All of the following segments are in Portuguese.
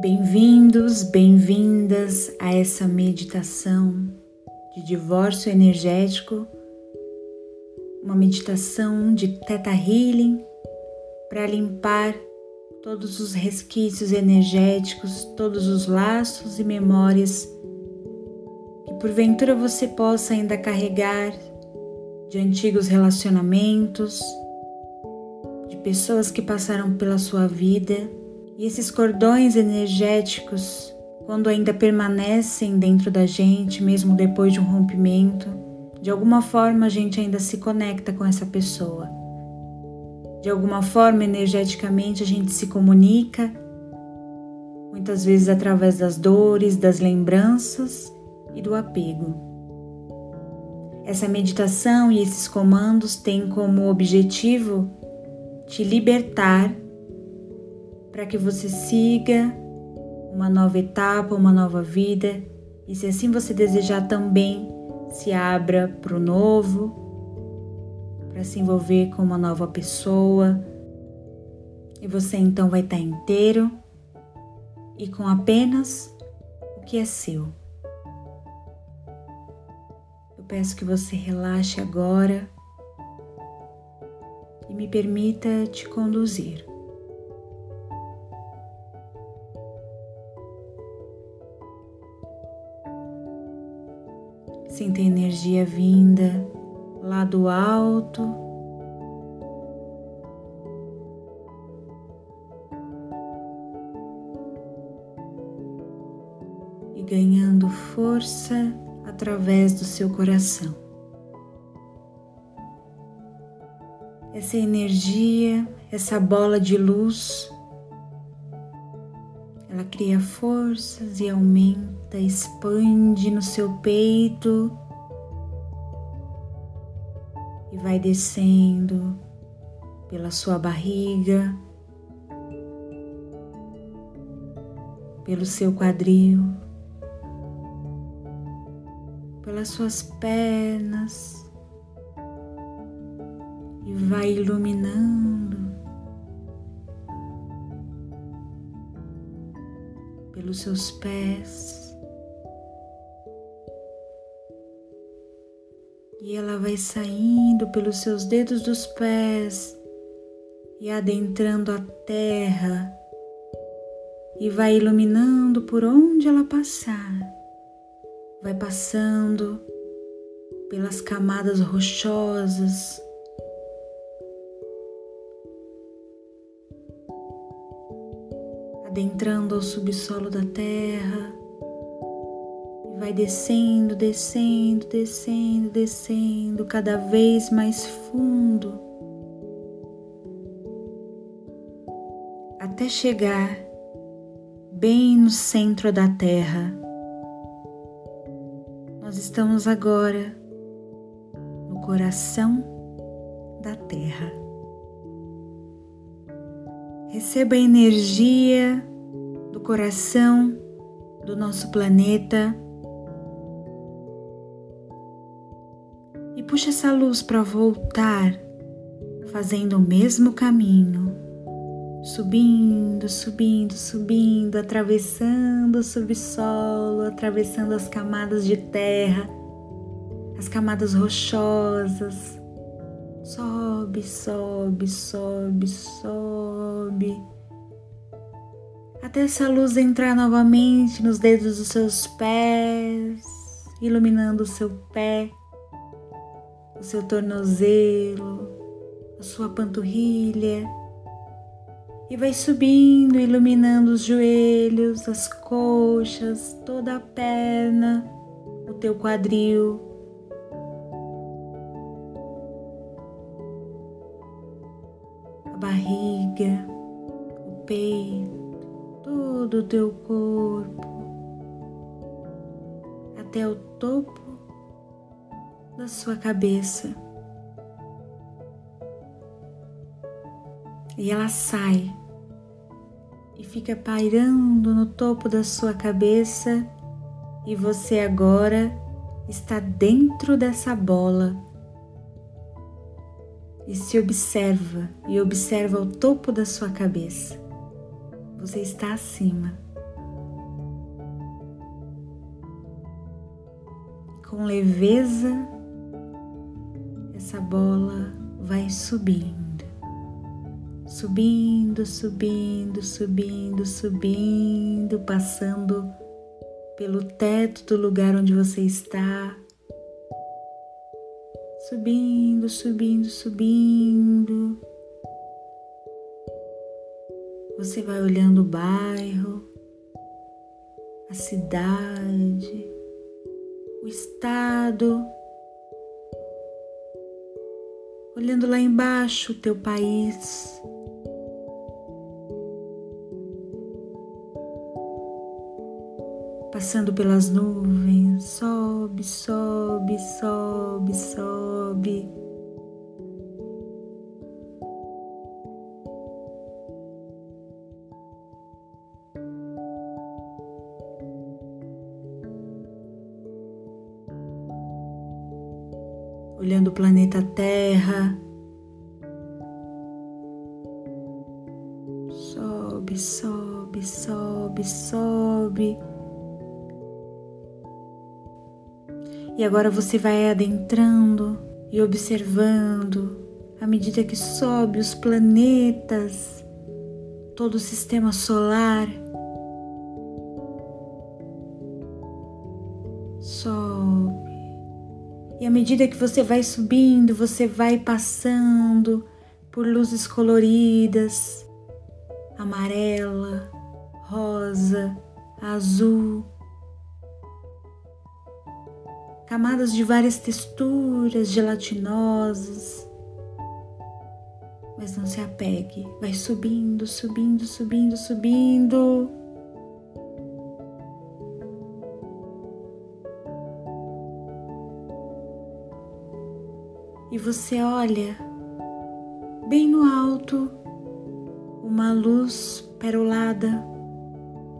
Bem-vindos, bem-vindas a essa meditação de divórcio energético, uma meditação de Theta Healing para limpar todos os resquícios energéticos, todos os laços e memórias que porventura você possa ainda carregar de antigos relacionamentos, de pessoas que passaram pela sua vida e esses cordões energéticos, quando ainda permanecem dentro da gente, mesmo depois de um rompimento, de alguma forma a gente ainda se conecta com essa pessoa. De alguma forma, energeticamente, a gente se comunica, muitas vezes através das dores, das lembranças e do apego. Essa meditação e esses comandos têm como objetivo te libertar para que você siga uma nova etapa, uma nova vida e, se assim você desejar, também se abra para o novo, para se envolver com uma nova pessoa. E você então vai estar inteiro e com apenas o que é seu. Eu peço que você relaxe agora e me permita te conduzir. Sinta a energia vinda lá do alto. E ganhando força através do seu coração. Essa energia, essa bola de luz, ela cria forças e aumenta expande no seu peito e vai descendo pela sua barriga, pelo seu quadril, pelas suas pernas e vai iluminando pelos seus pés. E ela vai saindo pelos seus dedos dos pés e adentrando a terra e vai iluminando por onde ela passar. Vai passando pelas camadas rochosas. Adentrando ao subsolo da terra vai descendo, descendo, descendo, descendo, cada vez mais fundo, até chegar bem no centro da Terra. Nós estamos agora no coração da Terra. Receba a energia do coração do nosso planeta puxa essa luz para voltar, fazendo o mesmo caminho, subindo, subindo, subindo, atravessando o subsolo, atravessando as camadas de terra, as camadas rochosas. Sobe, sobe, sobe, sobe. Até essa luz entrar novamente nos dedos dos seus pés, iluminando o seu pé o seu tornozelo, a sua panturrilha e vai subindo, iluminando os joelhos, as coxas, toda a perna, o teu quadril. A barriga, o peito, todo o teu corpo, até o topo da sua cabeça. E ela sai e fica pairando no topo da sua cabeça, e você agora está dentro dessa bola. E se observa e observa o topo da sua cabeça. Você está acima. Com leveza essa bola vai subindo, subindo, subindo, subindo, subindo, passando pelo teto do lugar onde você está, subindo, subindo, subindo. Você vai olhando o bairro, a cidade, o estado, olhando lá embaixo o teu país. Passando pelas nuvens, sobe, sobe, sobe, sobe. olhando o planeta Terra. Sobe, sobe. E agora você vai adentrando e observando à medida que sobe os planetas, todo o sistema solar. Sobe. E à medida que você vai subindo, você vai passando por luzes coloridas, amarela, azul, camadas de várias texturas gelatinosas. Mas não se apegue, vai subindo, subindo, subindo, subindo. e você olha bem no alto uma luz perolada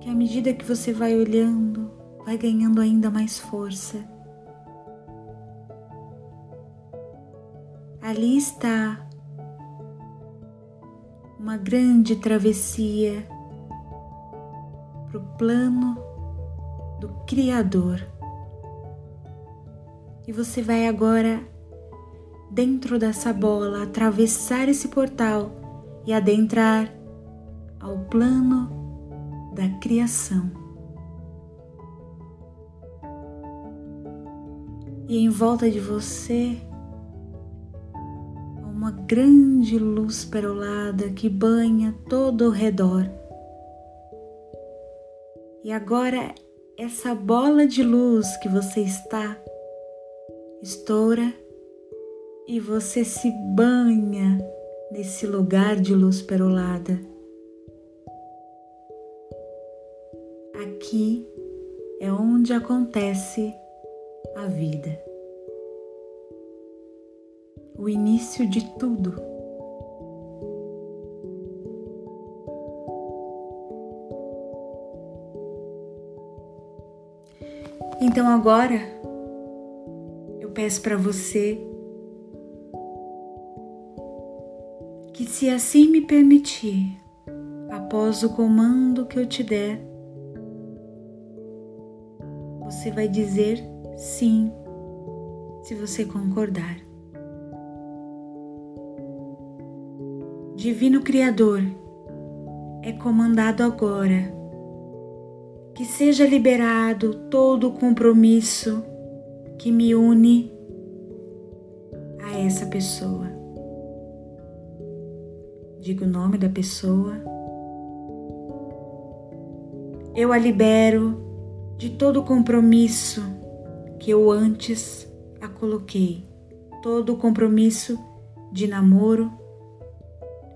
que à medida que você vai olhando vai ganhando ainda mais força. Ali está uma grande travessia para o plano do Criador. E você vai agora dentro dessa bola, atravessar esse portal e adentrar ao plano da criação. E em volta de você, uma grande luz perolada que banha todo o redor. E agora, essa bola de luz que você está estoura e você se banha nesse lugar de luz perolada. Aqui é onde acontece a vida, o início de tudo. Então agora eu peço para você que, se assim me permitir, após o comando que eu te der, você vai dizer sim, se você concordar. Divino Criador, é comandado agora que seja liberado todo o compromisso que me une a essa pessoa diga o nome da pessoa. Eu a libero de todo compromisso que eu antes a coloquei, todo compromisso de namoro.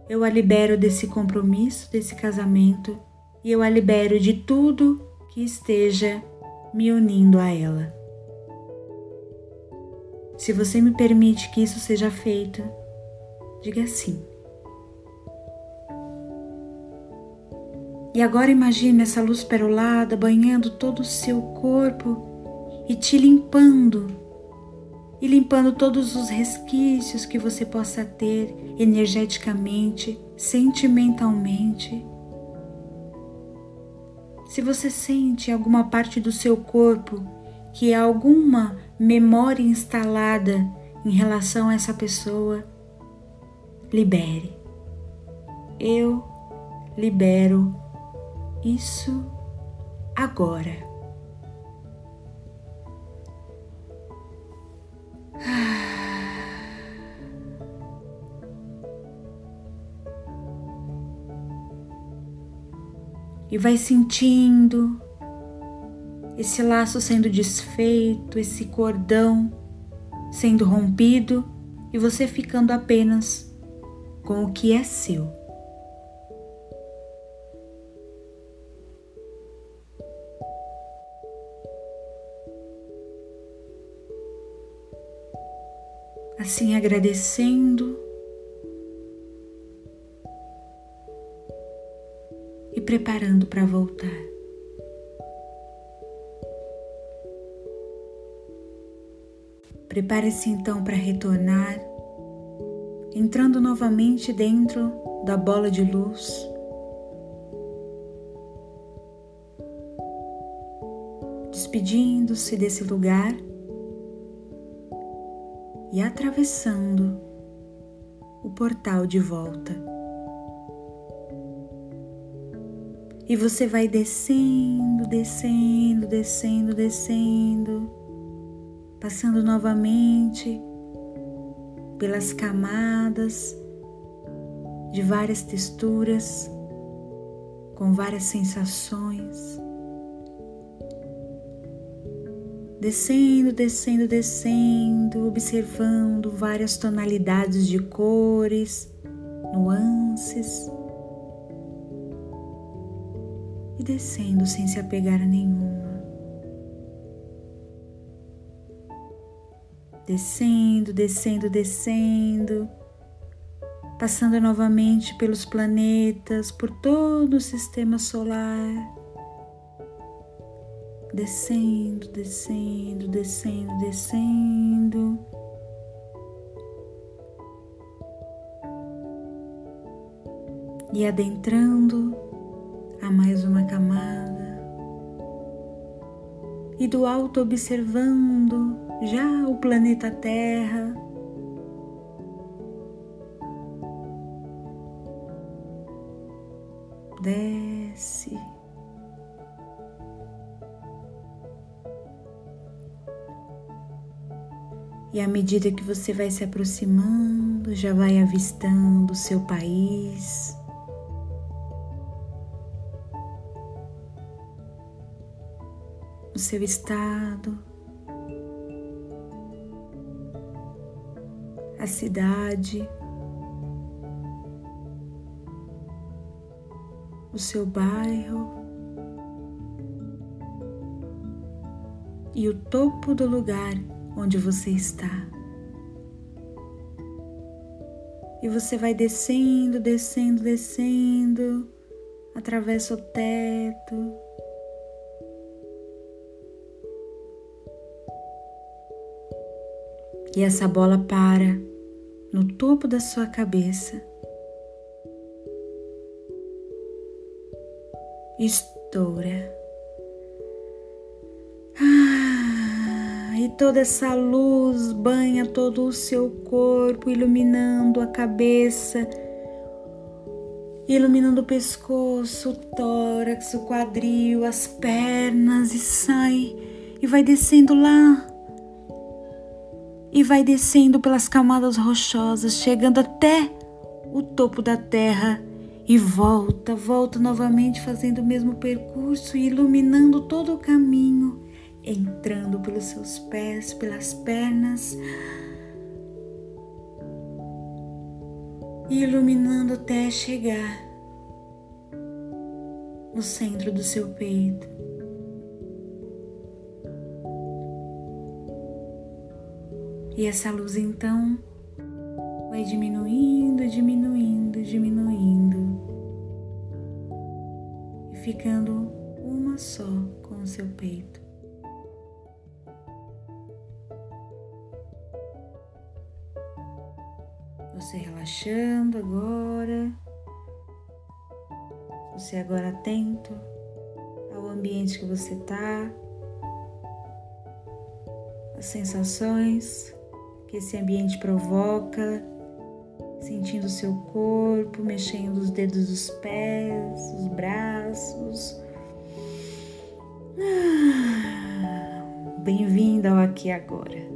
Eu a libero desse compromisso, desse casamento, e eu a libero de tudo que esteja me unindo a ela. Se você me permite que isso seja feito, diga sim. E agora imagine essa luz perolada banhando todo o seu corpo e te limpando, e limpando todos os resquícios que você possa ter energeticamente, sentimentalmente. Se você sente alguma parte do seu corpo que é alguma memória instalada em relação a essa pessoa, libere. Eu libero isso agora. E vai sentindo esse laço sendo desfeito, esse cordão sendo rompido e você ficando apenas com o que é seu. Assim agradecendo e preparando para voltar. Prepare-se então para retornar, entrando novamente dentro da bola de luz. Despedindo-se desse lugar e atravessando o portal de volta. E você vai descendo, descendo, descendo, descendo passando novamente pelas camadas de várias texturas, com várias sensações. Descendo, descendo, descendo, observando várias tonalidades de cores, nuances. E descendo sem se apegar a nenhuma. descendo, descendo, descendo, passando novamente pelos planetas, por todo o sistema solar, descendo, descendo, descendo, descendo. E adentrando a mais uma camada, e do alto observando já o planeta Terra. Desce. E à medida que você vai se aproximando, já vai avistando o seu país, o seu estado, a cidade, o seu bairro. E o topo do lugar onde você está. E você vai descendo, descendo, descendo, atravessa o teto. E essa bola para no topo da sua cabeça. Estoura. Toda essa luz banha todo o seu corpo, iluminando a cabeça, iluminando o pescoço, o tórax, o quadril, as pernas e sai e vai descendo lá e vai descendo pelas camadas rochosas, chegando até o topo da terra e volta, volta novamente fazendo o mesmo percurso e iluminando todo o caminho, entrando pelos seus pés, pelas pernas, e iluminando até chegar no centro do seu peito. E essa luz então vai diminuindo, diminuindo, diminuindo e ficando uma só com o seu peito. Relaxando agora, você agora atento ao ambiente que você está as sensações que esse ambiente provoca, sentindo o seu corpo, mexendo os dedos dos pés, os braços. Ah, Bem-vinda ao aqui agora.